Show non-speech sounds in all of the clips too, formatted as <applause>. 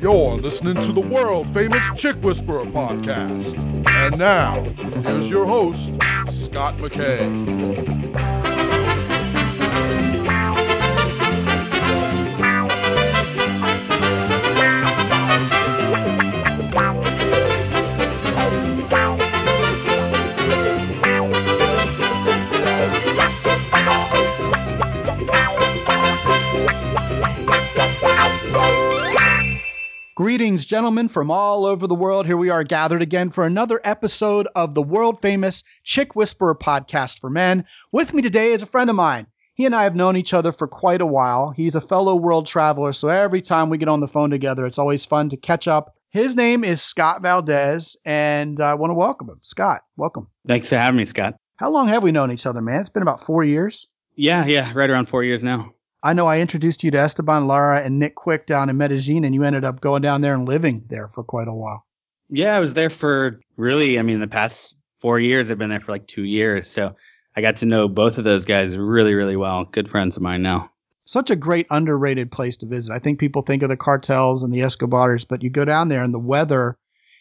You're listening to the world famous Chick Whisperer podcast. And now, here's your host, Scott McKay. Greetings, gentlemen, from all over the world. Here we are gathered again for another episode of the world famous Chick Whisperer podcast for men. With me today is a friend of mine. He and I have known each other for quite a while. He's a fellow world traveler, so every time we get on the phone together, it's always fun to catch up. His name is Scott Valdez, and I want to welcome him. Scott, welcome. Thanks for having me, Scott. How long have we known each other, man? It's been about four years. Yeah, yeah, right around four years now. I know I introduced you to Esteban Lara and Nick Quick down in Medellin, and you ended up going down there and living there for quite a while. Yeah, I was there for really, I mean, the past four years. I've been there for like two years. So I got to know both of those guys really, really well. Good friends of mine now. Such a great underrated place to visit. I think people think of the cartels and the Escobars, but you go down there and the weather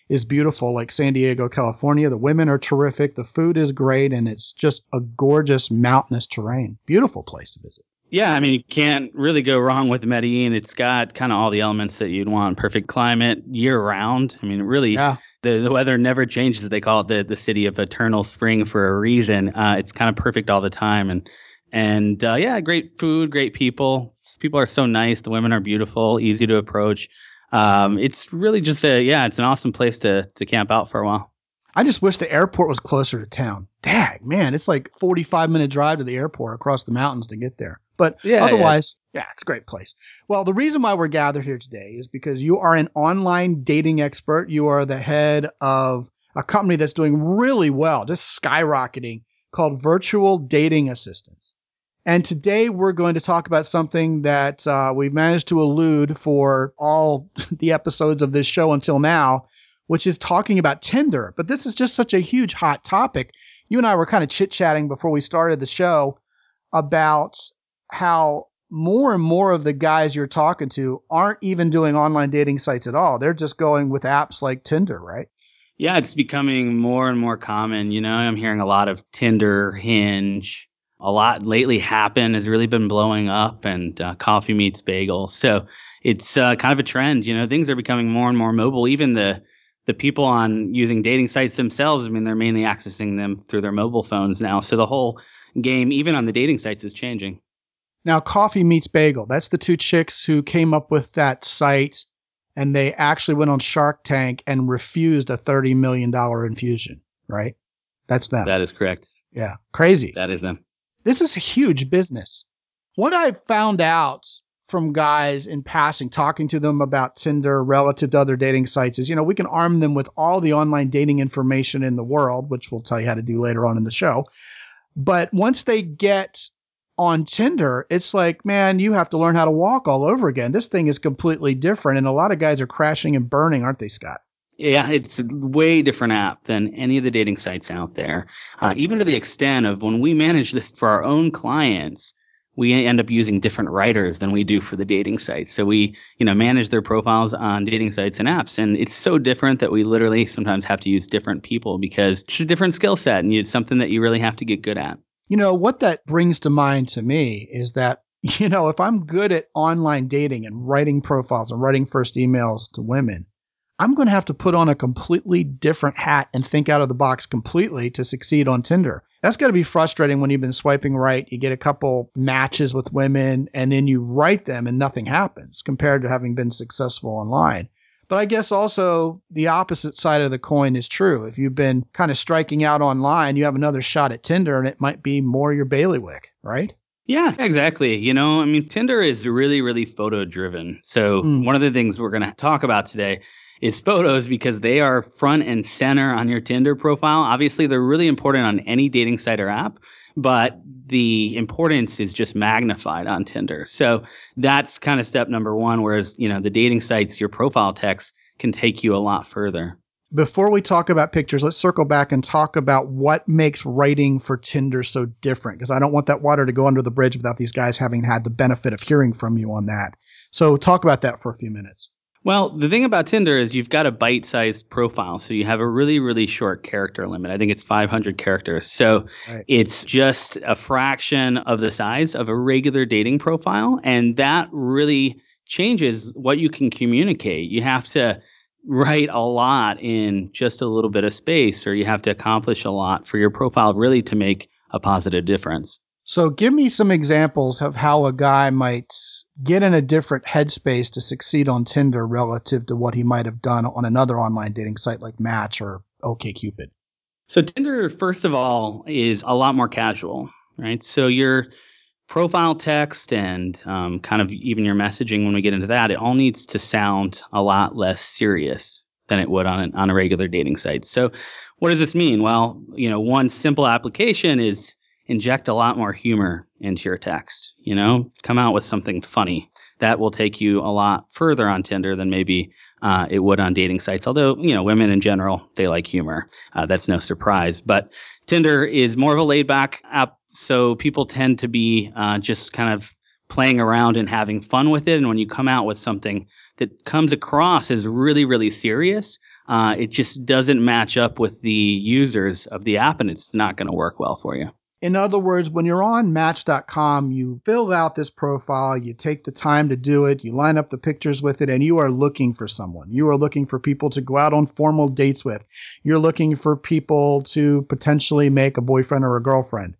is beautiful, like San Diego, California. The women are terrific. The food is great, and it's just a gorgeous mountainous terrain. Beautiful place to visit. Yeah, I mean, you can't really go wrong with Medellin. It's got kind of all the elements that you'd want. Perfect climate year round. I mean, really, Yeah. the, the weather never changes. They call it the, the city of eternal spring for a reason. Uh, it's kind of perfect all the time. And, and uh, yeah, great food, great people. People are so nice. The women are beautiful, easy to approach. Um, it's really just a, yeah, it's an awesome place to, to camp out for a while. I just wish the airport was closer to town. Dag, man, it's like 45 minute drive to the airport across the mountains to get there. But Yeah, otherwise, yeah. it's a great place. Well, the reason why we're gathered here today is because you are an online dating expert. You are the head of a company that's doing really well, just skyrocketing, called Virtual Dating Assistants. And today we're going to talk about something that uh, we've managed to elude for all <laughs> the episodes of this show until now, which is talking about Tinder. But this is just such a huge hot topic. You and I were kind of chit chatting before we started the show about how more and more of the guys you're talking to aren't even doing online dating sites at all. They're just going with apps like Tinder, right? Yeah, it's becoming more and more common. You know, I'm hearing a lot of Tinder, Hinge. A lot lately happen has really been blowing up, and uh, coffee meets bagel. So it's uh, kind of a trend. You know, things are becoming more and more mobile. Even the the people on using dating sites themselves. I mean, they're mainly accessing them through their mobile phones now. So the whole game, even on the dating sites, is changing. Now, Coffee Meets Bagel, that's the two chicks who came up with that site and they actually went on Shark Tank and refused a $30 million infusion, right? That's them. That is correct. yeah. Crazy. That is them. this is a huge business. What I've found out from guys in passing, talking to them about Tinder relative to other dating sites is, you know, we can arm them with all the online dating information in the world, which we'll tell you how to do later on in the show. But once they get on Tinder, it's like, man, you have to learn how to walk all over again. This thing is completely different. And a lot of guys are crashing and burning, aren't they, Scott? Yeah, it's a way different app than any of the dating sites out there. Uh, even to the extent of when we manage this for our own clients, we end up using different writers than we do for the dating sites. So we, you know, manage their profiles on dating sites and apps, and it's so different that we literally sometimes have to use different people because it's a different skill set, and it's something that you really have to get good at. You know, what that brings to mind to me is that, <laughs> you know, if I'm good at online dating and writing profiles and writing first emails to women, I'm going to have to put on a completely different hat and think out of the box completely to succeed on Tinder. That's got to be frustrating when you've been swiping right, you get a couple matches with women, and then you write them and nothing happens compared to having been successful online. But I guess also the opposite side of the coin is true. If you've been kind of striking out online, you have another shot at Tinder and it might be more your bailiwick, right? Yeah, exactly. You know, I mean, Tinder is really, really photo driven. So, Mm. one of the things we're going to talk about today is photos because they are front and center on your Tinder profile. Obviously, they're really important on any dating site or app, but the importance is just magnified on Tinder. So, that's kind of step number one. Whereas, you know, the dating sites, your profile text can take you a lot further. Before we talk about pictures, let's circle back and talk about what makes writing for Tinder so different because I don't want that water to go under the bridge without these guys having had the benefit of hearing from you on that. So, talk about that for a few minutes. Well, the thing about Tinder is you've got a bite sized profile. So you have a really, really short character limit. I think it's 500 characters. So right. it's just a fraction of the size of a regular dating profile. And that really changes what you can communicate. You have to write a lot in just a little bit of space, or you have to accomplish a lot for your profile really to make a positive difference. So, give me some examples of how a guy might get in a different headspace to succeed on Tinder relative to what he might have done on another online dating site like Match or OKCupid. So, Tinder, first of all, is a lot more casual, right? So, your profile text and um, kind of even your messaging when we get into that, it all needs to sound a lot less serious than it would on, on a regular dating site. So, what does this mean? Well, you know, one simple application is inject a lot more humor into your text. You know, come out with something funny. That will take you a lot further on Tinder than maybe uh, it would on dating sites. Although, you know, women in general, they like humor. Uh, that's no surprise. But Tinder is more of a laid back app. So people tend to be uh, just kind of playing around and having fun with it. And when you come out with something that comes across as really, really serious, uh, it just doesn't match up with the users of the app and it's not going to work well for you. In other words, when you're on match.com, you fill out this profile, you take the time to do it, you line up the pictures with it, and you are looking for someone. You are looking for people to go out on formal dates with. You're looking for people to potentially make a boyfriend or a girlfriend.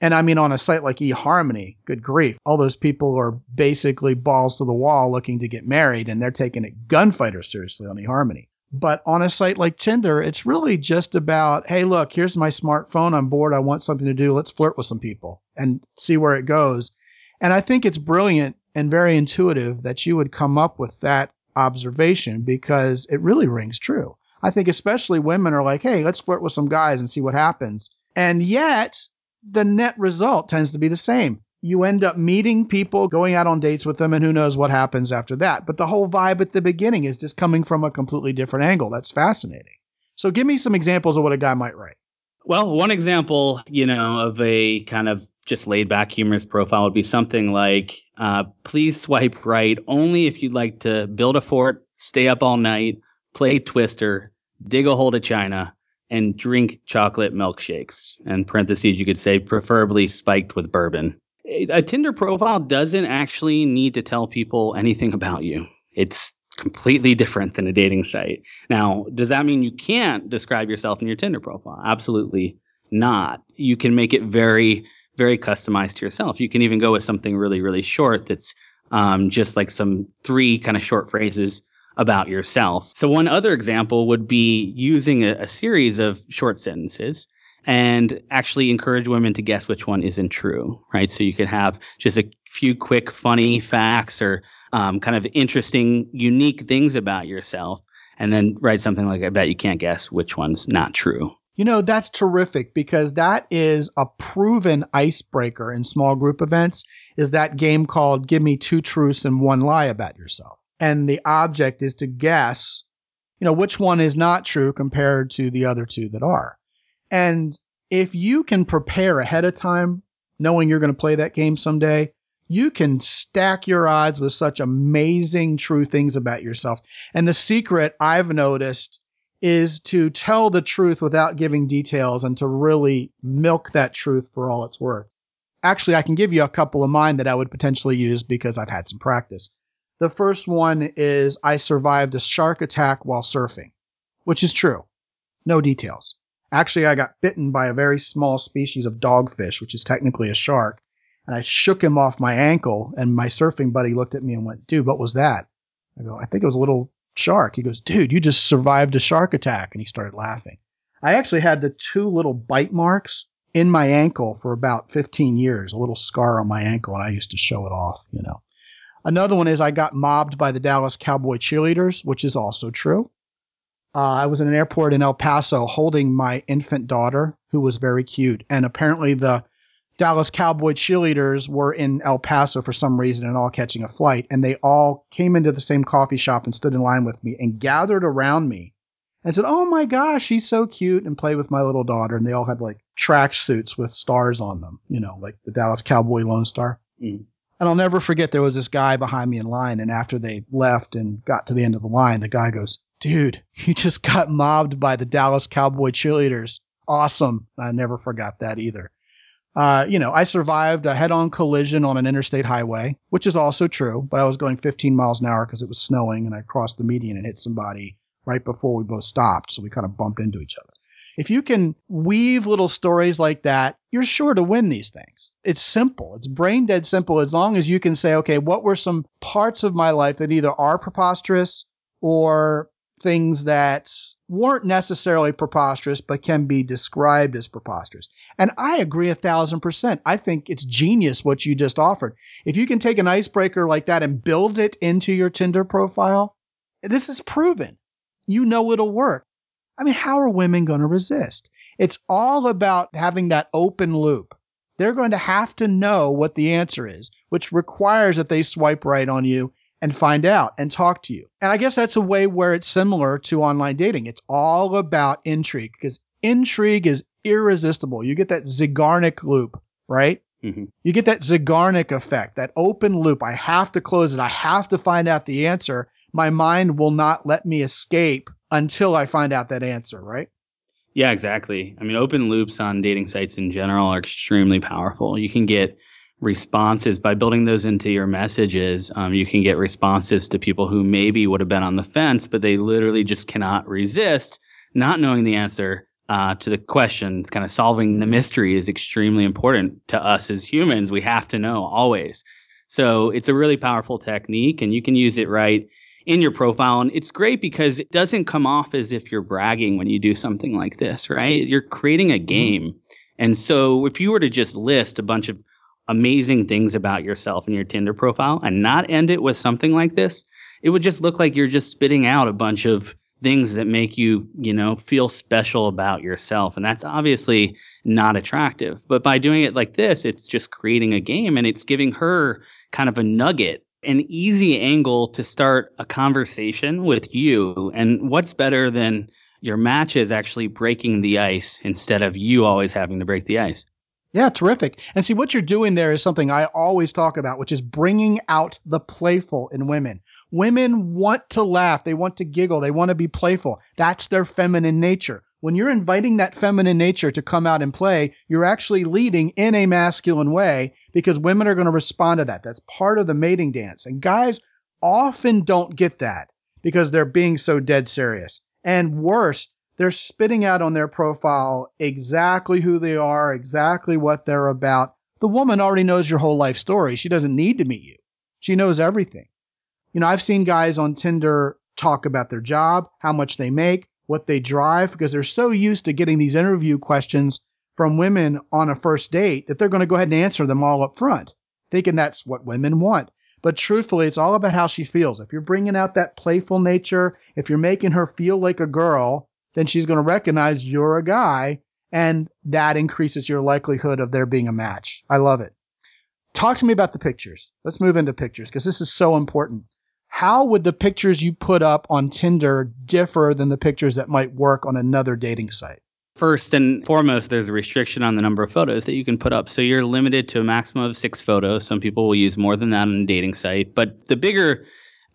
And I mean, on a site like eHarmony, good grief, all those people are basically balls to the wall looking to get married, and they're taking it gunfighter seriously on eHarmony. But on a site like Tinder, it's really just about, hey, look, here's my smartphone. I'm bored. I want something to do. Let's flirt with some people and see where it goes. And I think it's brilliant and very intuitive that you would come up with that observation because it really rings true. I think especially women are like, hey, let's flirt with some guys and see what happens. And yet the net result tends to be the same you end up meeting people, going out on dates with them, and who knows what happens after that. But the whole vibe at the beginning is just coming from a completely different angle. That's fascinating. So give me some examples of what a guy might write. Well, one example, you know, of a kind of just laid back humorous profile would be something like, uh, please swipe right only if you'd like to build a fort, stay up all night, play Twister, dig a hole to China, and drink chocolate milkshakes. And parentheses, you could say preferably spiked with bourbon a Tinder profile doesn't actually need to tell people anything about you. It's completely different than a dating site. Now, does that mean you can't describe yourself in your Tinder profile? Absolutely not. You can make it very, very customized to yourself. You can even go with something really, really short that's um, just like some three kind of short phrases about yourself. So, one other example would be using a, a series of short sentences and actually encourage women to guess which one isn't true, right? So you could have just a few quick, funny facts or um, kind of interesting, unique things about yourself, and then write something like, I bet you can't guess which one's not true. You know, that's terrific because that is a proven icebreaker in small group events is that game called Give Me Two Truths and One Lie About Yourself. And the object is to guess, you know, which one is not true compared to the other two that are. And if you can prepare ahead of time, knowing you're going to play that game someday, you can stack your odds with such amazing true things about yourself. And the secret I've noticed is to tell the truth without giving details and to really milk that truth for all it's worth. Actually, I can give you a couple of mine that I would potentially use because I've had some practice. The first one is I survived a shark attack while surfing, which is true. No details. Actually, I got bitten by a very small species of dogfish, which is technically a shark. And I shook him off my ankle, and my surfing buddy looked at me and went, Dude, what was that? I go, I think it was a little shark. He goes, Dude, you just survived a shark attack. And he started laughing. I actually had the two little bite marks in my ankle for about 15 years, a little scar on my ankle, and I used to show it off, you know. Another one is I got mobbed by the Dallas Cowboy cheerleaders, which is also true. Uh, I was in an airport in El Paso holding my infant daughter, who was very cute. And apparently, the Dallas Cowboy cheerleaders were in El Paso for some reason and all catching a flight. And they all came into the same coffee shop and stood in line with me and gathered around me and said, Oh my gosh, she's so cute, and played with my little daughter. And they all had like track suits with stars on them, you know, like the Dallas Cowboy Lone Star. Mm. And I'll never forget there was this guy behind me in line. And after they left and got to the end of the line, the guy goes, Dude, <laughs> you just got mobbed by the Dallas Cowboy cheerleaders. Awesome. I never forgot that either. Uh, you know, I survived a head on collision on an interstate highway, which is also true, but I was going 15 miles an hour because it was snowing and I crossed the median and hit somebody right before we both stopped. So we kind of bumped into each other. If you can weave little stories like that, you're sure to win these things. It's simple. It's brain dead simple as long as you can say, okay, what were some parts of my life that either are preposterous or things that weren't necessarily preposterous, but can be described as preposterous. And I agree a thousand percent. I think it's genius what you just offered. If you can take an icebreaker like that and build it into your Tinder profile, this is proven. You know it'll work. I mean, how are women going to resist? It's all about having that open loop. They're going to have to know what the answer is, which requires that they swipe right on you and find out and talk to you. And I guess that's a way where it's similar to online dating. It's all about intrigue because intrigue is irresistible. You get that Zeigarnik loop, right? Mm-hmm. You get that Zeigarnik effect, that open loop. I have to close it. I have to find out the answer. My mind will not let me escape until I find out that answer, right? Yeah, exactly. I mean, open loops on dating sites in general are extremely powerful. You can get responses by building those into your messages. Um, you can get responses to people who maybe would have been on the fence, but they literally just cannot resist not knowing the answer uh, to the question. Kind of solving the mystery is extremely important to us as humans. We have to know always. So it's a really powerful technique, and you can use it right in your profile. And it's great because it doesn't come off as if you're bragging when you do something like this, right? You're creating a mm-hmm. game. And so if you were to just list a bunch of amazing things about yourself in your Tinder profile and not end it with something like this, it would just look like you're just spitting out a bunch of things that make you, you know, feel special about yourself. And that's obviously not attractive. But by doing it like this, it's just creating a game and it's giving her kind of a nugget an easy angle to start a conversation with you. And what's better than your matches actually breaking the ice instead of you always having to break the ice? Yeah, terrific. And see, what you're doing there is something I always talk about, which is bringing out the playful in women. Women want to laugh. They want to giggle. They want to be playful. That's their feminine nature. When you're inviting that feminine nature to come out and play, you're actually leading in a masculine way because women are going to respond to that. That's part of the mating dance. And guys often don't get that because they're being so dead serious. And worse, they're spitting out on their profile exactly who they are, exactly what they're about. The woman already knows your whole life story. She doesn't need to meet you. She knows everything. You know, I've seen guys on Tinder talk about their job, how much they make, what they drive, because they're so used to getting these interview questions from women on a first date that they're going to go ahead and answer them all up front, thinking that's what women want. But truthfully, it's all about how she feels. If you're bringing out that playful nature, if you're making her feel like a girl, then she's going to recognize you're a guy and that increases your likelihood of there being a match. I love it. Talk to me about the pictures. Let's move into pictures because this is so important. How would the pictures you put up on Tinder differ than the pictures that might work on another dating site? First and foremost, there's a restriction on the number of photos that you can put up. So you're limited to a maximum of six photos. Some people will use more than that on a dating site. But the bigger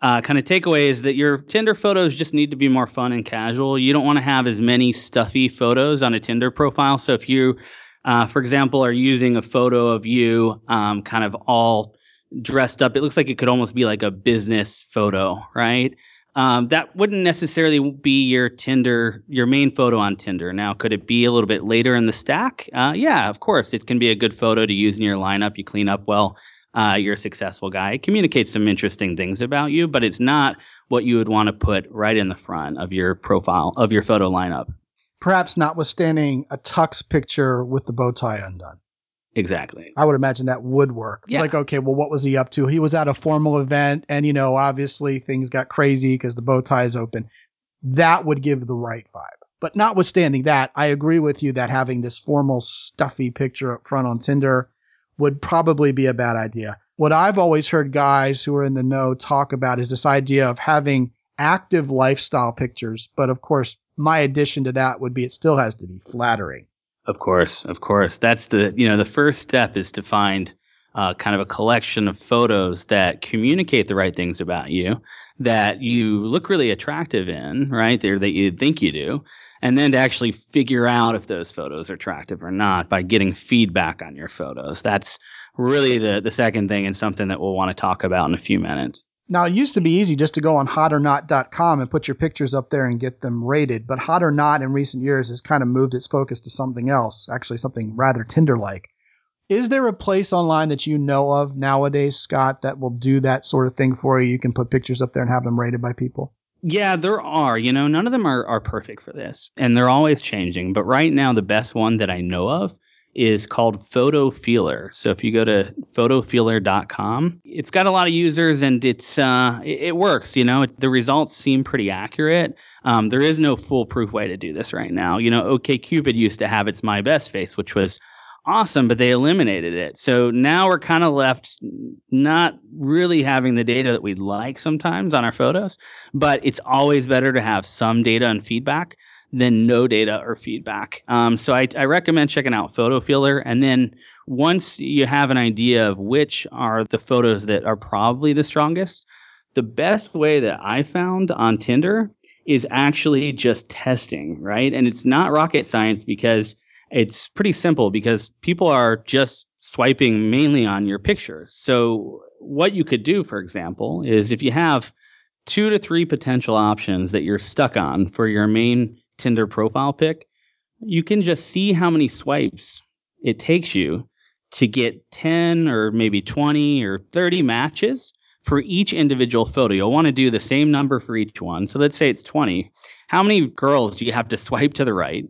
uh, kind of takeaway is that your Tinder photos just need to be more fun and casual. You don't want to have as many stuffy photos on a Tinder profile. So if you, uh, for example, are using a photo of you um, kind of all dressed up, it looks like it could almost be like a business photo, right? um, that wouldn't necessarily be your Tinder, your main photo on Tinder. Now, could it be a little bit later in the stack? Uh, yeah, of course. It can be a good photo to use in your lineup. You clean up well. Uh, you're a successful guy. It communicates some interesting things about you, but it's not what you would want to put right in the front of your profile, of your photo lineup. Perhaps notwithstanding a tux picture with the bow tie undone. Exactly. I would imagine that would work. It's yeah. like, okay, well, what was he up to? He was at a formal event and, you know, obviously things got crazy because the bow tie is open. That would give the right vibe. But notwithstanding that, I agree with you that having this formal, stuffy picture up front on Tinder would probably be a bad idea. What I've always heard guys who are in the know talk about is this idea of having active lifestyle pictures. But of course, my addition to that would be it still has to be flattering. Of course, of course. That's the you know the first step is to find uh, kind of a collection of photos that communicate the right things about you that you look really attractive in, right? There that you think you do. And then to actually figure out if those photos are attractive or not by getting feedback on your photos. That's really the, the second thing and something that we'll want to talk about in a few minutes. Now, it used to be easy just to go on hotornot.com and put your pictures up there and get them rated, but Hot or Not in recent years has kind of moved its focus to something else, actually something rather Tinder like. Is there a place online that you know of nowadays, Scott, that will do that sort of thing for you? You can put pictures up there and have them rated by people? Yeah, there are. You know, none of them are, are perfect for this, and they're always changing. But right now, the best one that I know of is called PhotoFeeler. So if you go to photofeeler.com, it's got a lot of users and it's uh, it, it works. You know, the results seem pretty accurate. Um, there is no foolproof way to do this right now. You know, OKCupid used to have its My Best Face, which was awesome, but they eliminated it. So now we're kind of left not really having the data that we'd like sometimes on our photos, but it's always better to have some data and feedback than no data or feedback. Um, so I, I recommend checking out PhotoFeeler. And then once you have an idea of which are the photos that are probably the strongest, the best way that I found on Tinder is actually just testing, right? And it's not rocket science because it's pretty simple because people are just swiping mainly on your pictures. So what you could do, for example, is if you have two to three potential options that you're stuck on for your main Tinder profile pic, you can just see how many swipes it takes you to get 10 or maybe 20 or 30 matches for each individual photo. You'll want to do the same number for each one. So let's say it's 20. How many girls do you have to swipe to the right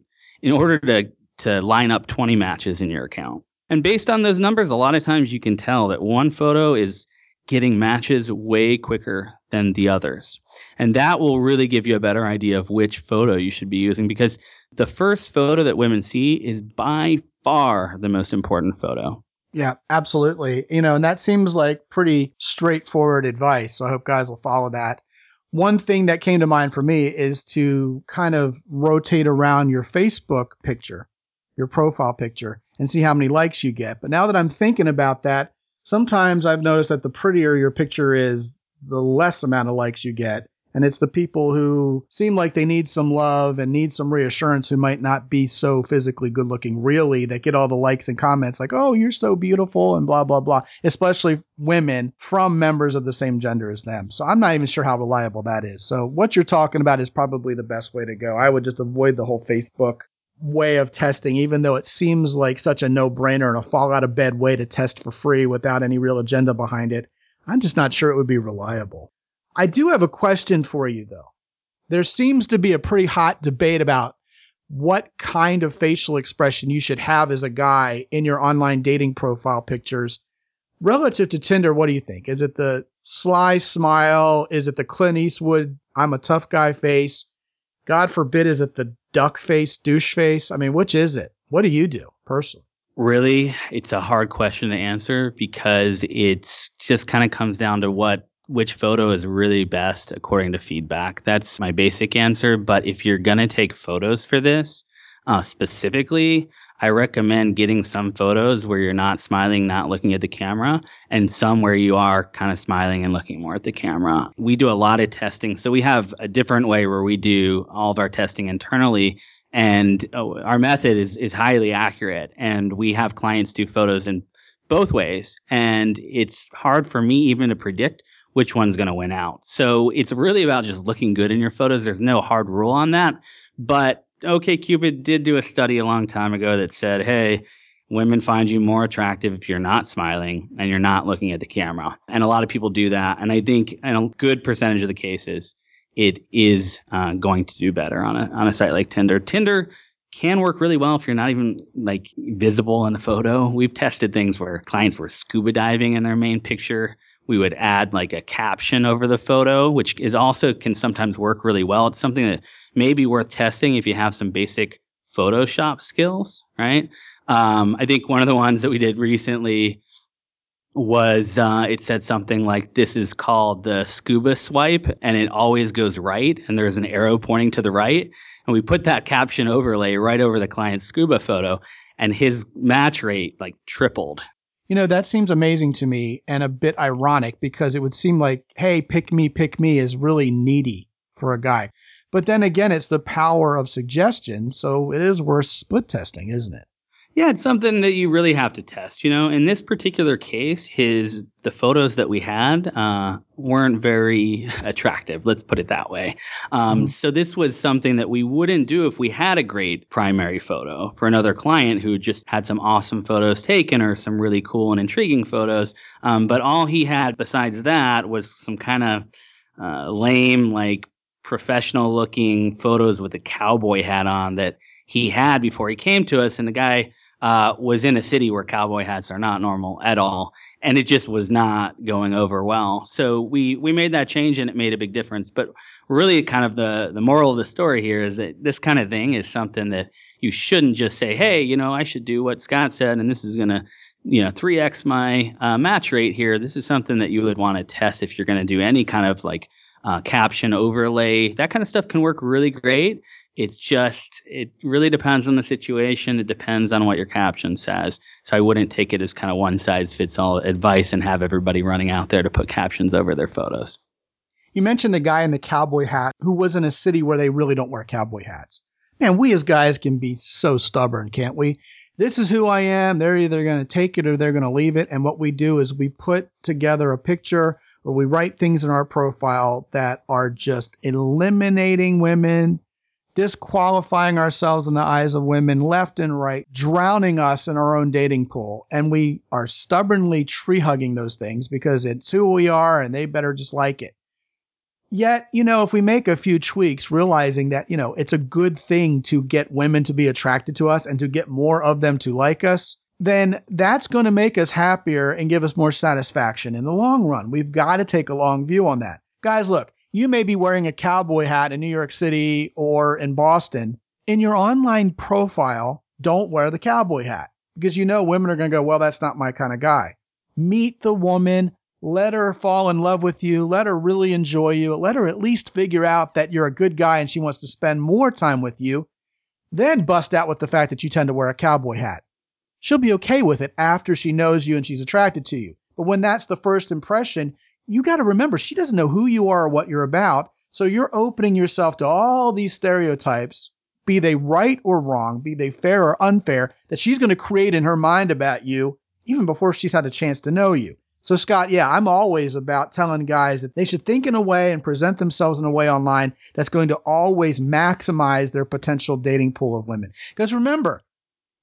in order to, to line up 20 matches in your account? And based on those numbers, a lot of times you can tell that one photo is getting matches way quicker than the others. And that will really give you a better idea of which photo you should be using because the first photo that women see is by far the most important photo. Yeah, absolutely. You know, and that seems like pretty straightforward advice. So I hope guys will follow that. One thing that came to mind for me is to kind of rotate around your Facebook picture, your profile picture, and see how many likes you get. But now that I'm thinking about that, sometimes I've noticed that the prettier your picture is, the less amount of likes you get. And it's the people who seem like they need some love and need some reassurance who might not be so physically good looking, really, that get all the likes and comments like, oh, you're so beautiful and blah, blah, blah, especially women from members of the same gender as them. So I'm not even sure how reliable that is. So what you're talking about is probably the best way to go. I would just avoid the whole Facebook way of testing, even though it seems like such a no brainer and a fall out of bed way to test for free without any real agenda behind it. I'm just not sure it would be reliable. I do have a question for you though. There seems to be a pretty hot debate about what kind of facial expression you should have as a guy in your online dating profile pictures. Relative to Tinder, what do you think? Is it the sly smile? Is it the Clint Eastwood, I'm a tough guy face? God forbid, is it the duck face, douche face? I mean, which is it? What do you do personally? Really, it's a hard question to answer because it's just kind of comes down to what which photo is really best according to feedback. That's my basic answer. But if you're to take photos for this uh, specifically, I recommend getting some photos where you're not smiling, not looking at the camera, and some where you are kind of smiling and looking more at the camera. We do a lot of testing. So we have a different way where we do all of our testing internally and oh, our method is is highly accurate and we have clients do photos in both ways and it's hard for me even to predict which one's going to win out so it's really about just looking good in your photos there's no hard rule on that but OKCupid did do a study a long time ago that said hey women find you more attractive if you're not smiling and you're not looking at the camera and a lot of people do that and i think in a good percentage of the cases it is uh, going to do better on a on a site like Tinder. Tinder can work really well if you're not even like visible in the photo. We've tested things where clients were scuba diving in their main picture. We would add like a caption over the photo, which is also can sometimes work really well. It's something that may be worth testing if you have some basic Photoshop skills, right? Um, I think one of the ones that we did recently was uh, it said something like this is called the scuba swipe and it always goes right and there's an arrow pointing to the right and we put that caption overlay right over the client's scuba photo and his match rate like tripled You know, that seems amazing to me and a bit ironic because it would seem like, hey, pick me, pick me is really needy for a guy. But then again, it's the power of suggestion. So it is worth split testing, isn't it? Yeah, it's something that you really have to test. You know, in this particular case, his the photos that we had uh, weren't very <laughs> attractive. Let's put it that way. Um, mm-hmm. So this was something that we wouldn't do if we had a great primary photo for another client who just had some awesome photos taken or some really cool and intriguing photos. Um, but all he had besides that was some kind of uh, lame, like professional looking photos with a cowboy hat on that he had before he came to us, and the guy uh, was in a city where cowboy hats are not normal at all, and it just was not going over well. So we we made that change, and it made a big difference. But really, kind of the the moral of the story here is that this kind of thing is something that you shouldn't just say, "Hey, you know, I should do what Scott said, and this is gonna." You know, 3x my uh, match rate here. This is something that you would want to test if you're going to do any kind of like uh, caption overlay. That kind of stuff can work really great. It's just, it really depends on the situation. It depends on what your caption says. So I wouldn't take it as kind of one size fits all advice and have everybody running out there to put captions over their photos. You mentioned the guy in the cowboy hat who was in a city where they really don't wear cowboy hats. Man, we as guys can be so stubborn, can't we? This is who I am. They're either going to take it or they're going to leave it. And what we do is we put together a picture or we write things in our profile that are just eliminating women, disqualifying ourselves in the eyes of women left and right, drowning us in our own dating pool. And we are stubbornly tree hugging those things because it's who we are and they better just like it. Yet, you know, if we make a few tweaks, realizing that, you know, it's a good thing to get women to be attracted to us and to get more of them to like us, then that's going to make us happier and give us more satisfaction in the long run. We've got to take a long view on that. Guys, look, you may be wearing a cowboy hat in New York City or in Boston. In your online profile, don't wear the cowboy hat because you know women are going to go, well, that's not my kind of guy. Meet the woman, let her fall in love with you, let her really enjoy you, let her at least figure out that you're a good guy and she wants to spend more time with you. Then bust out with the fact that you tend to wear a cowboy hat. She'll be okay with it after she knows you and she's attracted to you. But when that's the first impression, you got to remember she doesn't know who you are or what you're about. So you're opening yourself to all these stereotypes, be they right or wrong, be they fair or unfair, that she's going to create in her mind about you even before she's had a chance to know you. So, Scott, yeah, I'm always about telling guys that they should think in a way and present themselves in a way online that's going to always maximize their potential dating pool of women. Because remember,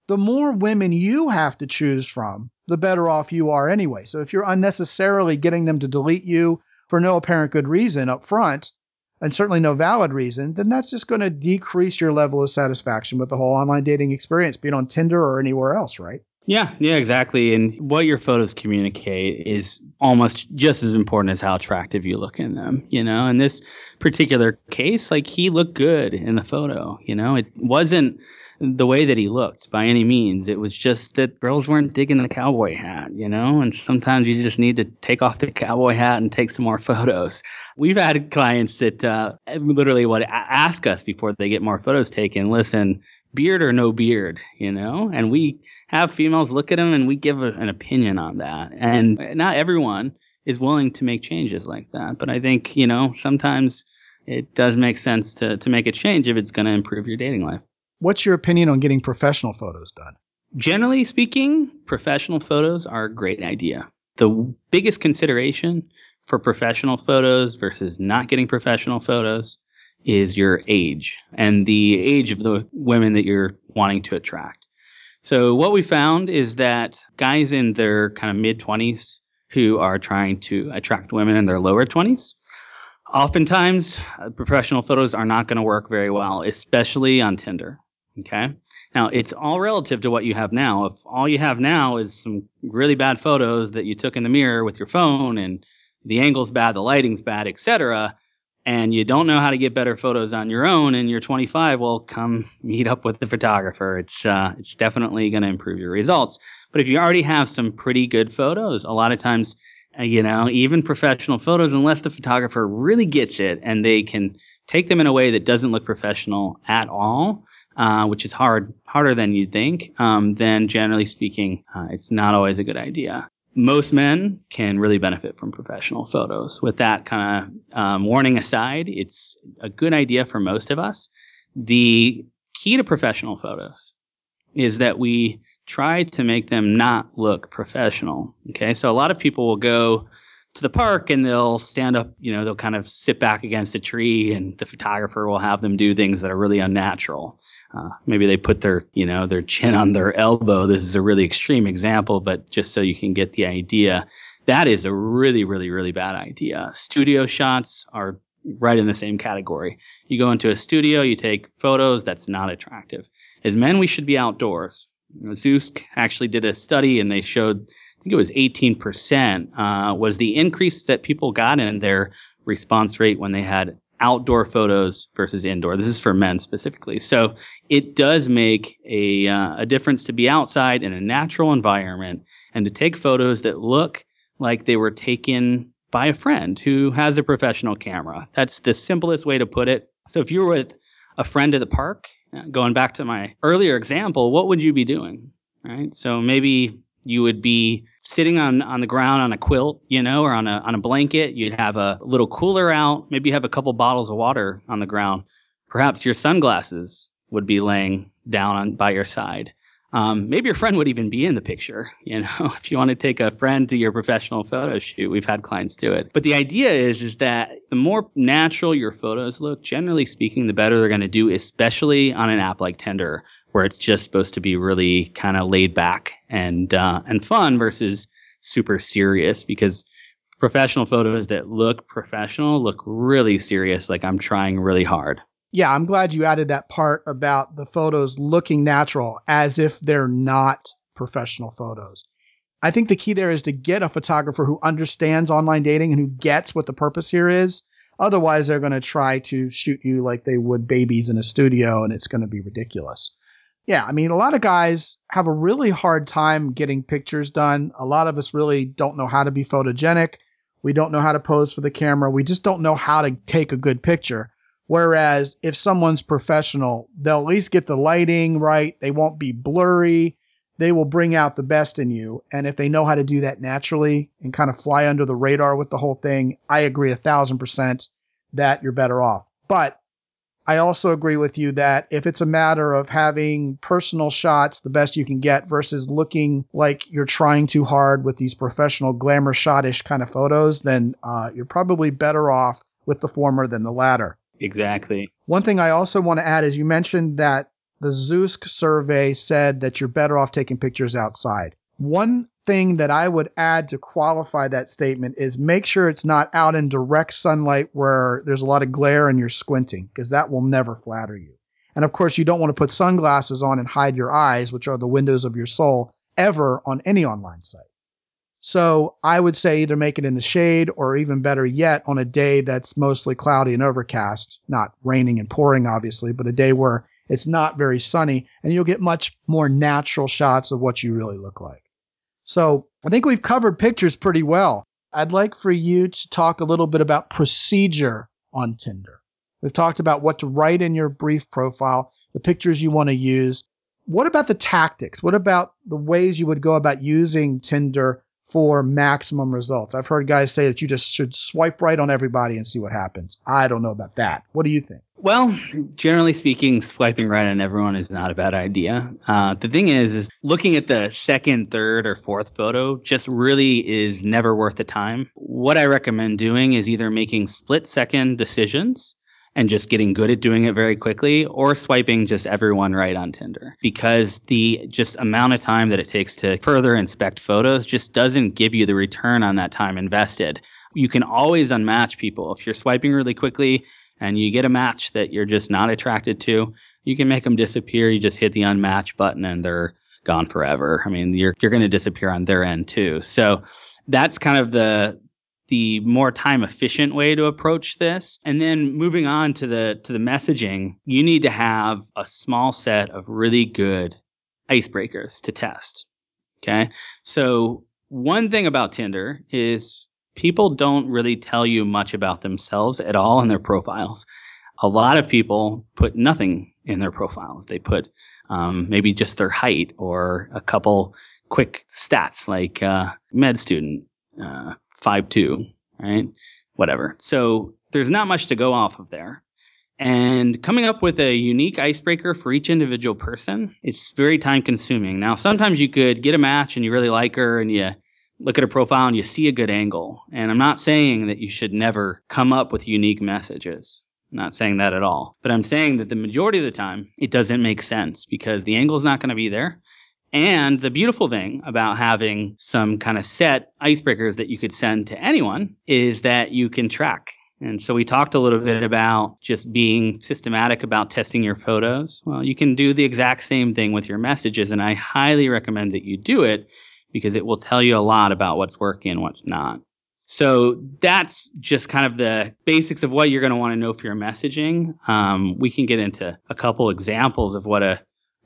the more women you have to choose from, the better off you are anyway. So if you're unnecessarily getting them to delete you for no apparent good reason up front, and certainly no valid reason, then that's just going to decrease your level of satisfaction with the whole online dating experience, be it on Tinder or anywhere else, right? Yeah, yeah, exactly. And what your photos communicate is almost just as important as how attractive you look in them, you know? In this particular case, like he looked good in the photo, you know? It wasn't the way that he looked by any means. It was just that girls weren't digging the cowboy hat, you know? And sometimes you just need to take off the cowboy hat and take some more <laughs> photos. We've had clients that uh, literally what ask us before they get more photos taken, listen, beard or no beard, you know? And we have females look at them and we give a, an opinion on that. And not everyone is willing to make changes like that. But I think, you know, sometimes it does make sense to, to make a change if it's going to improve your dating life. What's your opinion on getting professional photos done? Generally speaking, professional photos are a great idea. The biggest consideration for professional photos versus not getting professional photos is your age and the age of the women that you're wanting to attract. So what we found is that guys in their kind of mid 20s who are trying to attract women in their lower 20s Oftentimes, uh, professional photos are not going to work very well, especially on Tinder. Okay. Now it's all relative to what you have now. If all you have now is some really bad photos that you took in the mirror with your phone and the angle's bad, the lighting's bad, etc., and you don't know how to get better photos on your own and you're 25, well, come <laughs> meet up with the photographer. It's uh, it's definitely going to improve your results. But if you already have some pretty good photos, a lot of times, uh, you know, even professional photos, unless the photographer really gets it and they can take them in a way that doesn't look professional at all, uh, which is hard, harder than you'd think, um, then generally speaking, uh, it's not always a good idea. Most men can really benefit from professional photos. With that kind of um, warning aside, it's a good idea for most of us. The key to professional photos is that we try to make them not look professional. Okay. So a lot of people will go to the park and they'll stand up, you know, they'll kind of sit back against a tree and the photographer will have them do things that are really unnatural. Uh, maybe they put their, you know, their chin on their elbow. This is a really extreme example, but just so you can get the idea, that is a really, really, really bad idea. Studio shots are right in the same category. You go into a studio, you take photos, that's not attractive. As men, we should be outdoors. Zoosk actually did a study and they showed think it was 18% uh, was the increase that people got in their response rate when they had outdoor photos versus indoor. This is for men specifically. So it does make a, uh, a difference to be outside in a natural environment and to take photos that look like they were taken by a friend who has a professional camera. That's the simplest way to put it. So if you were with a friend at the park, uh, going back to my earlier example, what would you be doing? Right. So maybe you would be sitting on, on the ground on a quilt, you know, or on a, on a blanket. You'd have a little cooler out. Maybe you have a couple bottles of water on the ground. Perhaps your sunglasses would be laying down on, by your side. Um, maybe your friend would even be in the picture. <laughs> You know, if you want to take a friend to your professional photo shoot, we've had clients do it. But the idea is, is that the more natural your photos look, generally speaking, the better they're going to do, especially on an app like Tinder, where it's just supposed to be really kind of laid back and uh, and fun versus super serious because professional photos that look professional look really serious like i'm trying really hard. Yeah i'm glad you added that part about the photos looking natural as if they're not professional photos. I think the key there is to get a photographer who understands online dating and who gets what the purpose here is. Otherwise they're going to try to shoot you like they would babies in a studio and it's going to be ridiculous yeah, I mean, a lot of guys have a really hard time getting pictures done. A lot of us really don't know how to be photogenic. We don't know how to pose for the camera. We just don't know how to take a good picture. Whereas if someone's professional, they'll at least get the lighting right. They won't be blurry. They will bring out the best in you. And if they know how to do that naturally and kind of fly under the radar with the whole thing, I agree a thousand percent that you're better off. But I also agree with you that if it's a matter of having personal shots the best you can get versus looking like you're trying too hard with these professional glamour shotish kind of photos, then uh, you're probably better off with the former than the latter. Exactly. One thing I also want to add is you mentioned that the Zoosk survey said that you're better off taking pictures outside. One thing that I would add to qualify that statement is make sure it's not out in direct sunlight where there's a lot of glare and you're squinting because that will never flatter you. And of course, you don't want to put sunglasses on and hide your eyes, which are the windows of your soul, ever on any online site. So I would say either make it in the shade or even better yet on a day that's mostly cloudy and overcast, not raining and pouring, obviously, but a day where it's not very sunny and you'll get much more natural shots of what you really look like. So I think we've covered pictures pretty well. I'd like for you to talk a little bit about procedure on Tinder. We've talked about what to write in your brief profile, the pictures you want to use. What about the tactics? What about the ways you would go about using Tinder for maximum results? I've heard guys say that you just should swipe right on everybody and see what happens. I don't know about that. What do you think? Well, generally speaking, swiping right on everyone is not a bad idea. Uh, the thing is, is looking at the second, third, or fourth photo just really is never worth the time. What I recommend doing is either making split second decisions and just getting good at doing it very quickly or swiping just everyone right on Tinder because the just amount of time that it takes to further inspect photos just doesn't give you the return on that time invested. You can always unmatch people. If you're swiping really quickly, and you get a match that you're just not attracted to, you can make them disappear. You just hit the unmatch button and they're gone forever. I mean, you're you're going to disappear on their end too. So that's kind of the the more time efficient way to approach this. And then moving on to the to the messaging, you need to have a small set of really good icebreakers to test. Okay? So one thing about Tinder is people don't really tell you much about themselves at all in their profiles. A lot of people put nothing in their profiles. They put um, maybe just their height or a couple quick stats like uh, med student, uh, five two, right? Whatever. So there's not much to go off of there. And coming up with a unique icebreaker for each individual person, it's very time consuming. Now, sometimes you could get a match and you really like her and you look at a profile and you see a good angle. And I'm not saying that you should never come up with unique messages. I'm not saying that at all. But I'm saying that the majority of the time, it doesn't make sense because the angle is not going to be there. And the beautiful thing about having some kind of set icebreakers that you could send to anyone is that you can track. And so we talked a little bit about just being systematic about testing your photos. Well, you can do the exact same thing with your messages. And I highly recommend that you do it because it will tell you a lot about what's working and what's not. So that's just kind of the basics of what you're going to want to know for your messaging. Um, we can get into a couple examples of what a,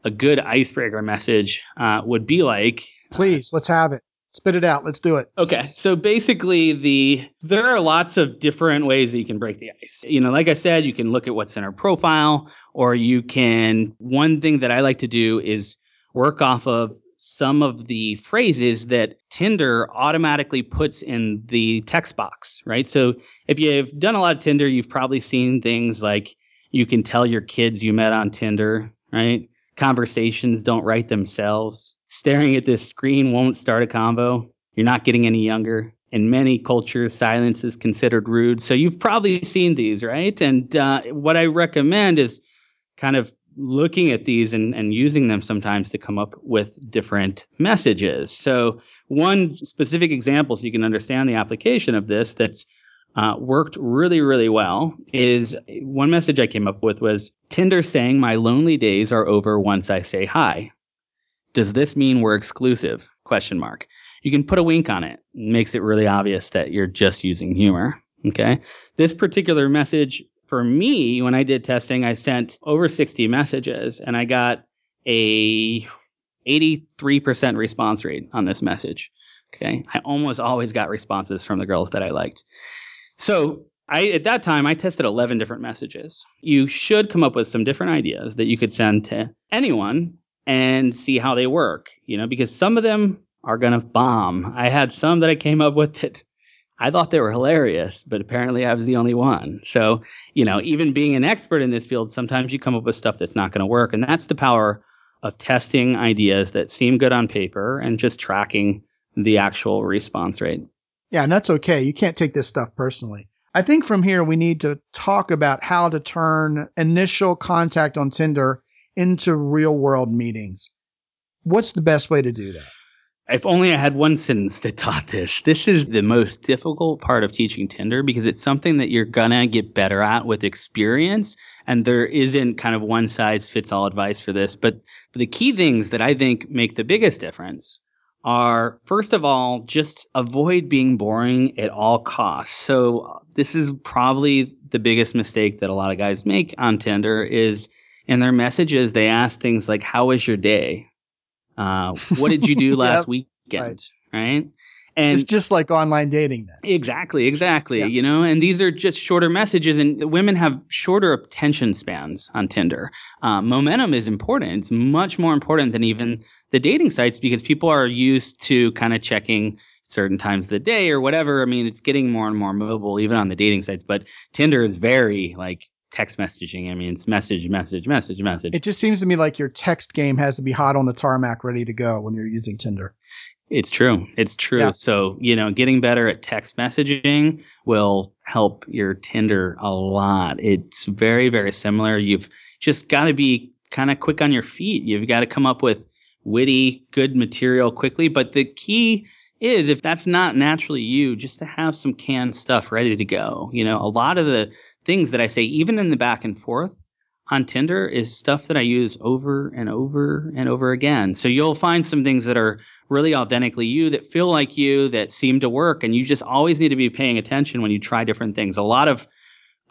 a good icebreaker message uh, would be like. Please, let's have it. Spit it out. Let's do it. Okay. So basically the there are lots of different ways that you can break the ice. You know, like I said, you can look at what's in our profile or you can one thing that I like to do is work off of some of the phrases that Tinder automatically puts in the text box, right? So if you've done a lot of Tinder, you've probably seen things like you can tell your kids you met on Tinder, right? Conversations don't write themselves. Staring at this screen won't start a convo. You're not getting any younger. In many cultures, silence is considered rude. So you've probably seen these, right? And uh, what I recommend is kind of looking at these and, and using them sometimes to come up with different messages. So one specific example, so you can understand the application of this that's uh, worked really, really well is one message I came up with was Tinder saying my lonely days are over once I say hi. Does this mean we're exclusive? Question mark. You can put a wink on it. it makes it really obvious that you're just using humor. Okay. This particular message for me, when I did testing, I sent over 60 messages and I got a 83% response rate on this message. Okay. I almost always got responses from the girls that I liked. So I, at that time, I tested 11 different messages. You should come up with some different ideas that you could send to anyone and see how they work, you know, because some of them are going to bomb. I had some that I came up with that I thought they were hilarious, but apparently I was the only one. So, you know, hmm. even being an expert in this field, sometimes you come up with stuff that's not going to work. And that's the power of testing ideas that seem good on paper and just tracking the actual response rate. Yeah, and that's okay. You can't take this stuff personally. I think from here we need to talk about how to turn initial contact on Tinder into real world meetings. What's the best way to do that? If only I had one sentence that taught this. This is the most difficult part of teaching Tinder because it's something that you're gonna get better at with experience. And there isn't kind of one size fits all advice for this. But the key things that I think make the biggest difference are first of all, just avoid being boring at all costs. So this is probably the biggest mistake that a lot of guys make on Tinder is in their messages, they ask things like, how was your day? Uh, what did you do <laughs> last yep. weekend? Right. right. And it's just like online dating then. Exactly, exactly. Yeah. You know, and these are just shorter messages, and women have shorter attention spans on Tinder. Uh, momentum is important. It's much more important than even the dating sites because people are used to kind of checking certain times of the day or whatever. I mean, it's getting more and more mobile even on the dating sites, but Tinder is very like text messaging. I mean, it's message, message, message, message. It just seems to me like your text game has to be hot on the tarmac, ready to go when you're using Tinder. It's true. It's true. Yeah. So, you know, getting better at text messaging will help your Tinder a lot. It's very, very similar. You've just got to be kind of quick on your feet. You've got to come up with witty, good material quickly. But the key is if that's not naturally you, just to have some canned stuff ready to go. You know, a lot of the things that I say, even in the back and forth on Tinder, is stuff that I use over and over and over again. So you'll find some things that are really authentically you, that feel like you, that seem to work. And you just always need to be paying attention when you try different things. A lot of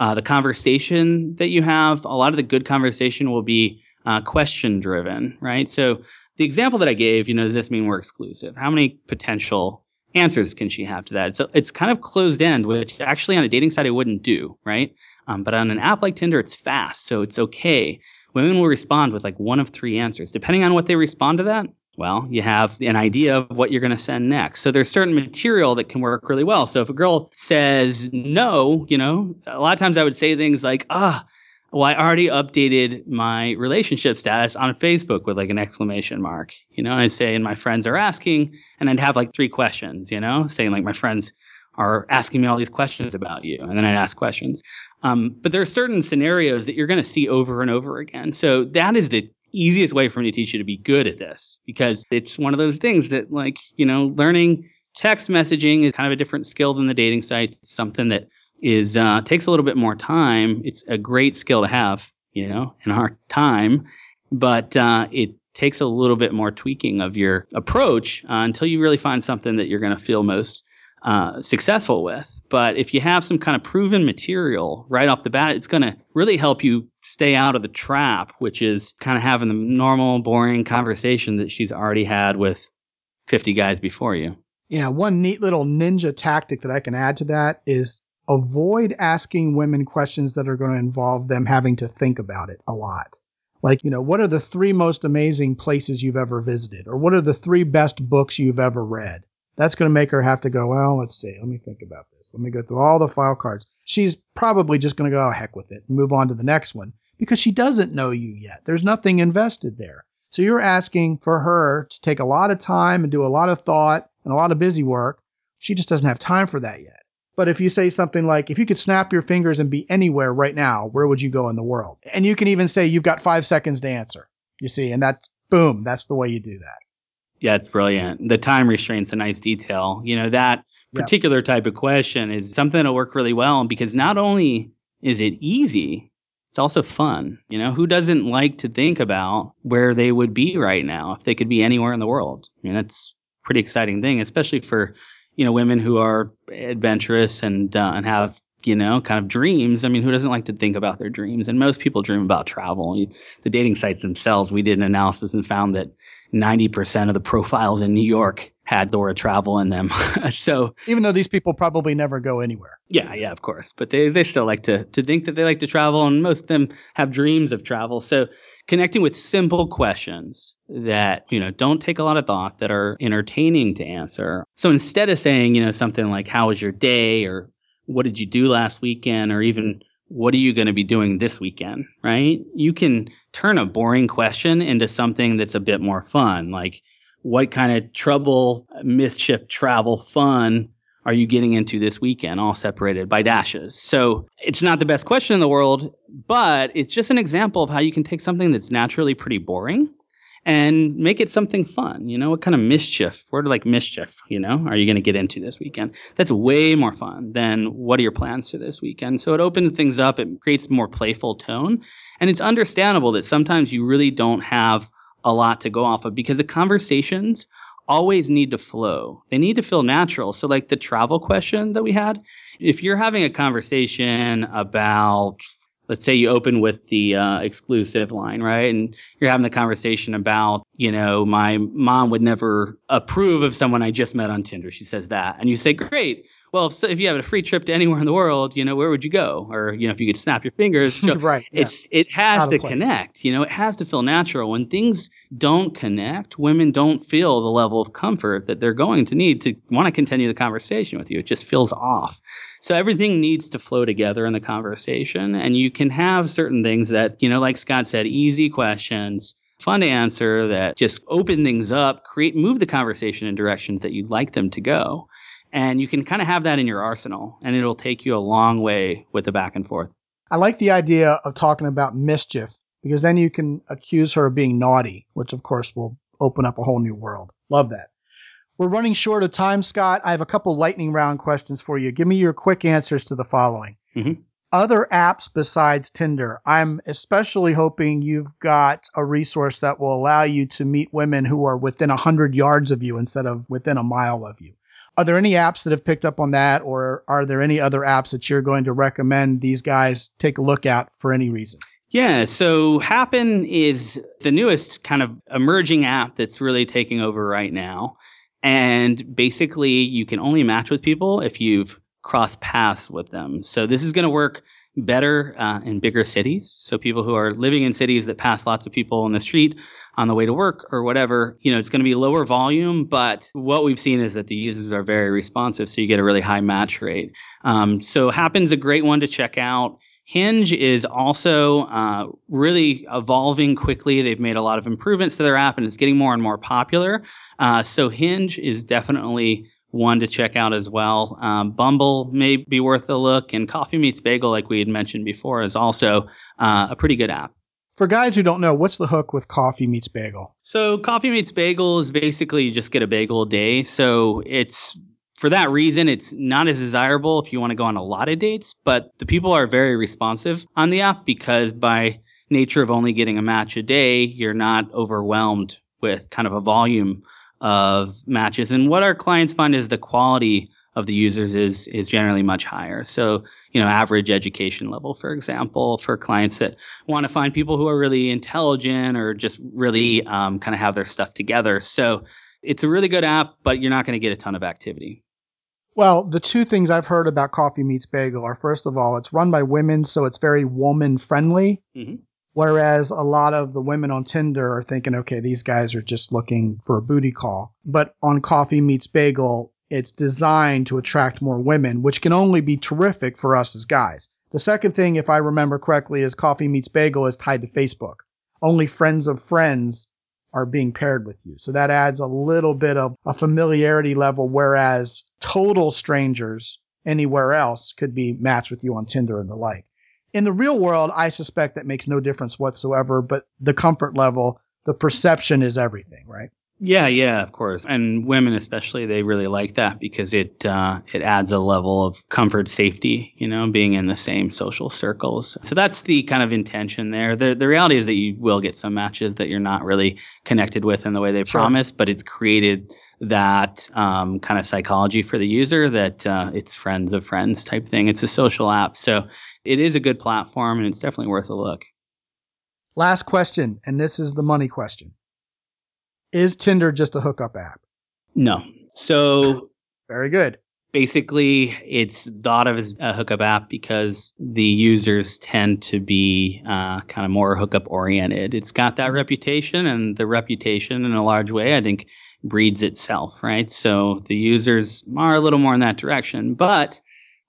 uh, the conversation that you have, a lot of the good conversation will be uh, question driven, right? So the example that I gave, you know, does this mean we're exclusive? How many potential answers can she have to that? So it's kind of closed end, which actually on a dating site I wouldn't do, right? Um, but on an app like Tinder, it's fast, so it's okay. women will respond with like one of three answers. Depending on what they respond to that, well, you have an idea of what you're going to send next. So there's certain material that can work really well. So if a girl says no, you know, a lot of times I would say things like, ah, well, I already updated my relationship status on Facebook with like an exclamation mark, you know, I say, and my friends are asking, and I'd have like three questions, you know, saying like my friends are asking me all these questions about you. And then I'd ask questions. Um, but there are certain scenarios that you're going to see over and over again. So that is the easiest way for me to teach you to be good at this because it's one of those things that like, you know, learning text messaging is kind of a different skill than the dating sites. It's something that is uh, takes a little bit more time. It's a great skill to have, you know, in our time, but uh, it takes a little bit more tweaking of your approach uh, until you really find something that you're going to feel most uh, successful with. But if you have some kind of proven material right off the bat, it's going to really help you stay out of the trap, which is kind of having the normal, boring conversation that she's already had with 50 guys before you. Yeah, one neat little ninja tactic that I can add to that is avoid asking women questions that are going to involve them having to think about it a lot. Like, you know, what are the three most amazing places you've ever visited? Or what are the three best books you've ever read? That's going to make her have to go, well, let's see. Let me think about this. Let me go through all the file cards. She's probably just going to go, oh, heck with it and move on to the next one because she doesn't know you yet. There's nothing invested there. So you're asking for her to take a lot of time and do a lot of thought and a lot of busy work. She just doesn't have time for that yet. But if you say something like, if you could snap your fingers and be anywhere right now, where would you go in the world? And you can even say, you've got five seconds to answer. You see, and that's boom, that's the way you do that. Yeah, it's brilliant. The time restraint's a nice detail. You know, that particular yep. type of question is something that'll work really well because not only is it easy, it's also fun. You know, who doesn't like to think about where they would be right now if they could be anywhere in the world? I mean, that's a pretty exciting thing, especially for you know women who are adventurous and uh, and have you know kind of dreams. I mean, who doesn't like to think about their dreams? And most people dream about travel. The dating sites themselves, we did an analysis and found that 90% of the profiles in New York had Dora travel in them. <laughs> so even though these people probably never go anywhere. Yeah, yeah, of course. But they, they still like to, to think that they like to travel and most of them have dreams of travel. So connecting with simple questions that, you know, don't take a lot of thought that are entertaining to answer. So instead of saying, you know, something like, how was your day? Or what did you do last weekend? Or even what are you going to be doing this weekend? Right? You can turn a boring question into something that's a bit more fun. Like, what kind of trouble, mischief, travel, fun are you getting into this weekend, all separated by dashes? So it's not the best question in the world, but it's just an example of how you can take something that's naturally pretty boring and make it something fun. You know, what kind of mischief, word like mischief, you know, are you going to get into this weekend? That's way more fun than what are your plans for this weekend? So it opens things up. It creates a more playful tone. And it's understandable that sometimes you really don't have a lot to go off of because the conversations always need to flow. They need to feel natural. So like the travel question that we had, if you're having a conversation about let's say you open with the uh, exclusive line, right? And you're having the conversation about, you know, my mom would never approve of someone I just met on Tinder. She says that. And you say, great. Well, if, if you have a free trip to anywhere in the world, you know, where would you go? Or, you know, if you could snap your fingers, <laughs> right? Yeah. It's, it has to connect, you know, it has to feel natural. When things don't connect, women don't feel the level of comfort that they're going to need to want to continue the conversation with you. It just feels off. So everything needs to flow together in the conversation. And you can have certain things that, you know, like Scott said, easy questions, fun to answer that just open things up, create, move the conversation in directions that you'd like them to go. And you can kind of have that in your arsenal and it'll take you a long way with the back and forth. I like the idea of talking about mischief because then you can accuse her of being naughty, which of course will open up a whole new world. Love that. We're running short of time, Scott. I have a couple lightning round questions for you. Give me your quick answers to the following. Mm-hmm. Other apps besides Tinder, I'm especially hoping you've got a resource that will allow you to meet women who are within 100 yards of you instead of within a mile of you. Are there any apps that have picked up on that, or are there any other apps that you're going to recommend these guys take a look at for any reason? Yeah, so Happen is the newest kind of emerging app that's really taking over right now. And basically, you can only match with people if you've crossed paths with them. So this is going to work better uh, in bigger cities. So people who are living in cities that pass lots of people on the street on the way to work or whatever, you know, it's going to be lower volume. But what we've seen is that the users are very responsive, so you get a really high match rate. Um, so Happen's a great one to check out. Hinge is also uh, really evolving quickly. They've made a lot of improvements to their app and it's getting more and more popular. Uh, so Hinge is definitely one to check out as well. Um, Bumble may be worth a look, and Coffee Meets Bagel, like we had mentioned before, is also uh, a pretty good app. For guys who don't know, what's the hook with Coffee Meets Bagel? So Coffee Meets Bagel is basically you just get a bagel a day. So it's for that reason, it's not as desirable if you want to go on a lot of dates, but the people are very responsive on the app because by nature of only getting a match a day, you're not overwhelmed with kind of a volume of matches. And what our clients find is the quality of the users is is generally much higher. So, you know, average education level, for example, for clients that want to find people who are really intelligent or just really um, kind of have their stuff together. So, it's a really good app, but you're not going to get a ton of activity. Well, the two things I've heard about Coffee Meets Bagel are first of all, it's run by women, so it's very woman friendly. Mm-hmm. Whereas a lot of the women on Tinder are thinking, okay, these guys are just looking for a booty call. But on Coffee Meets Bagel, it's designed to attract more women, which can only be terrific for us as guys. The second thing, if I remember correctly, is Coffee Meets Bagel is tied to Facebook. Only friends of friends are being paired with you. So that adds a little bit of a familiarity level, whereas total strangers anywhere else could be matched with you on Tinder and the like in the real world, I suspect that makes no difference whatsoever, but the comfort level, the perception is everything, right? Yeah, yeah, of course. And women especially, they really like that because it uh, it adds a level of comfort, safety, you know, being in the same social circles. So that's the kind of intention there. The the reality is that you will get some matches that you're not really connected with in the way they sure. promise, but it's created that um, kind of psychology for the user that uh, it's friends of friends type thing. It's a social app. So it is a good platform and it's definitely worth a look. Last question, and this is the money question. Is Tinder just a hookup app? No. So <laughs> very good. Basically, it's thought of as a hookup app because the users tend to be uh, kind of more hookup oriented. It's got that reputation, and the reputation, in a large way, I think, breeds itself, right? So the users are a little more in that direction. But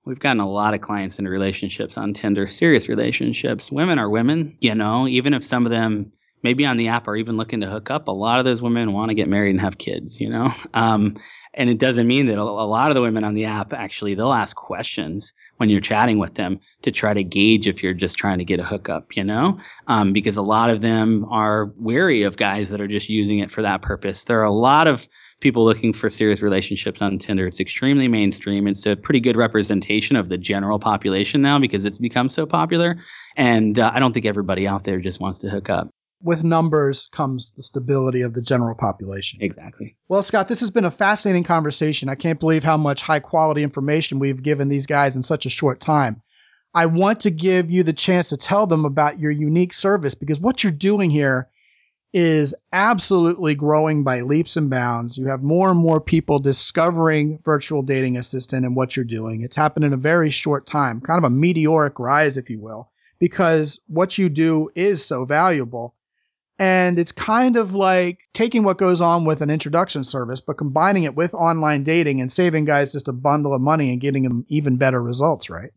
we've gotten a lot of clients into relationships on Tinder, serious relationships. Women are women, you know, even if some of them maybe on the app are even looking to hook up, a lot of those women want to get married and have kids, you know? <laughs> Um, and it doesn't mean that a lot of the women on the app actually, they'll ask questions when you're chatting with them to try to gauge if you're just trying to get a hookup, you know? Um, because a lot of them are wary of guys that are just using it for that purpose. There are a lot of people looking for serious relationships on Tinder. It's extremely mainstream. It's a pretty good representation of the general population now because it's become so popular. And uh, I don't think everybody out there just wants to hook up. With numbers comes the stability of the general population. Exactly. Well, Scott, this has been a fascinating conversation. I can't believe how much high quality information we've given these guys in such a short time. I want to give you the chance to tell them about your unique service because what you're doing here is absolutely growing by leaps and bounds. You have more and more people discovering virtual dating assistant and what you're doing. It's happened in a very short time, kind of a meteoric rise, if you will, because what you do is so valuable. And it's kind of like taking what goes on with an introduction service, but combining it with online dating and saving guys just a bundle of money and getting them even better results, right?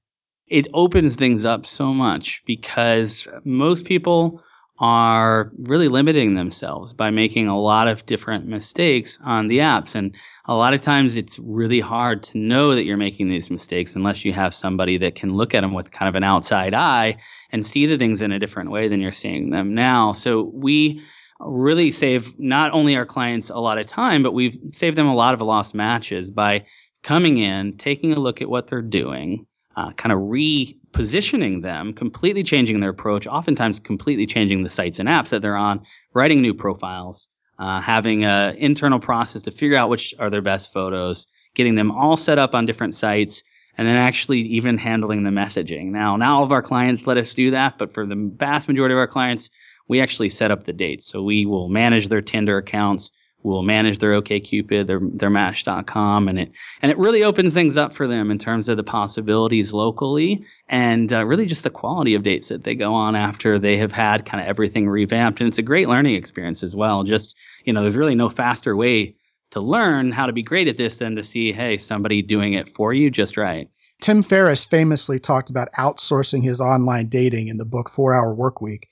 It opens things up so much because most people are really limiting themselves by making a lot of different mistakes on the apps. And a lot of times it's really hard to know that you're making these mistakes unless you have somebody that can look at them with kind of an outside eye and see the things in a different way than you're seeing them now. So we really save not only our clients a lot of time, but we've saved them a lot of lost matches by coming in, taking a look at what they're doing, uh, kind of repositioning them, completely changing their approach, oftentimes completely changing the sites and apps that they're on, writing new profiles, uh, having an internal process to figure out which are their best photos, getting them all set up on different sites, and then actually even handling the messaging. Now, not all of our clients let us do that, but for the vast majority of our clients, we actually set up the dates. So we will manage their Tinder accounts. Will manage their OKCupid, their their Match.com, and it and it really opens things up for them in terms of the possibilities locally and uh, really just the quality of dates that they go on after they have had kind of everything revamped. And it's a great learning experience as well. Just you know, there's really no faster way to learn how to be great at this than to see, hey, somebody doing it for you just right. Tim Ferriss famously talked about outsourcing his online dating in the book Four Hour Work Week.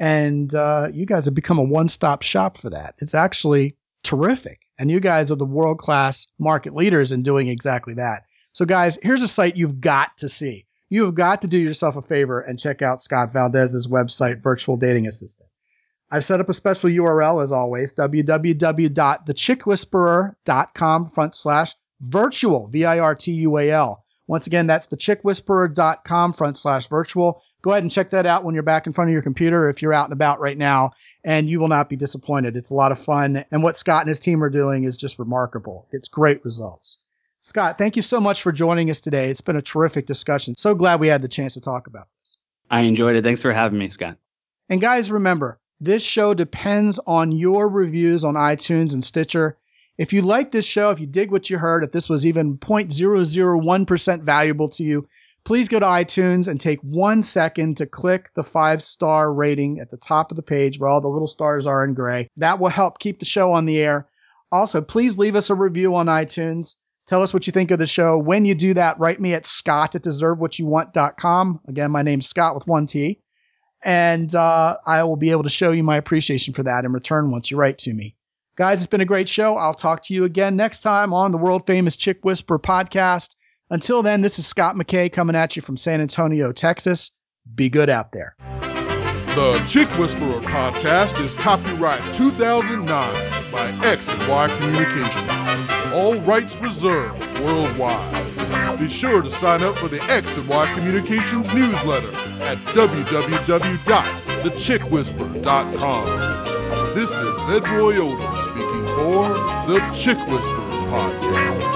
And uh, you guys have become a one stop shop for that. It's actually terrific. And you guys are the world class market leaders in doing exactly that. So, guys, here's a site you've got to see. You have got to do yourself a favor and check out Scott Valdez's website, Virtual Dating Assistant. I've set up a special URL as always, www.thechickwhisperer.com front slash virtual, V-I-R-T-U-A-L. Once again, that's thechickwhisperer.com front slash virtual. Go ahead and check that out when you're back in front of your computer if you're out and about right now, and you will not be disappointed. It's a lot of fun, and what Scott and his team are doing is just remarkable. It's great results. Scott, thank you so much for joining us today. It's been a terrific discussion. So glad we had the chance to talk about this. I enjoyed it. Thanks for having me, Scott. And guys, remember, this show depends on your reviews on iTunes and Stitcher. If you like this show, if you dig what you heard, if this was even 0.001% valuable to you, please go to iTunes and take one second to click the five star rating at the top of the page where all the little stars are in gray. That will help keep the show on the air. Also, please leave us a review on iTunes. Tell us what you think of the show. When you do that, write me at scott at deservewhatyouwant.com. Again, my name's Scott with one T and uh, I will be able to show you my appreciation for that in return once you write to me. Guys, it's been a great show. I'll talk to you again next time on the world famous Chick Whisperer podcast. Until then, this is Scott McKay coming at you from San Antonio, Texas. Be good out there. The Chick Whisperer podcast is copyright 2009 by X and Y Communications. All rights reserved worldwide. Be sure to sign up for the X and Y Communications newsletter at www.thechickwhisperer.com. This is Ed Roy Odom speaking for the Chick Whisperer podcast.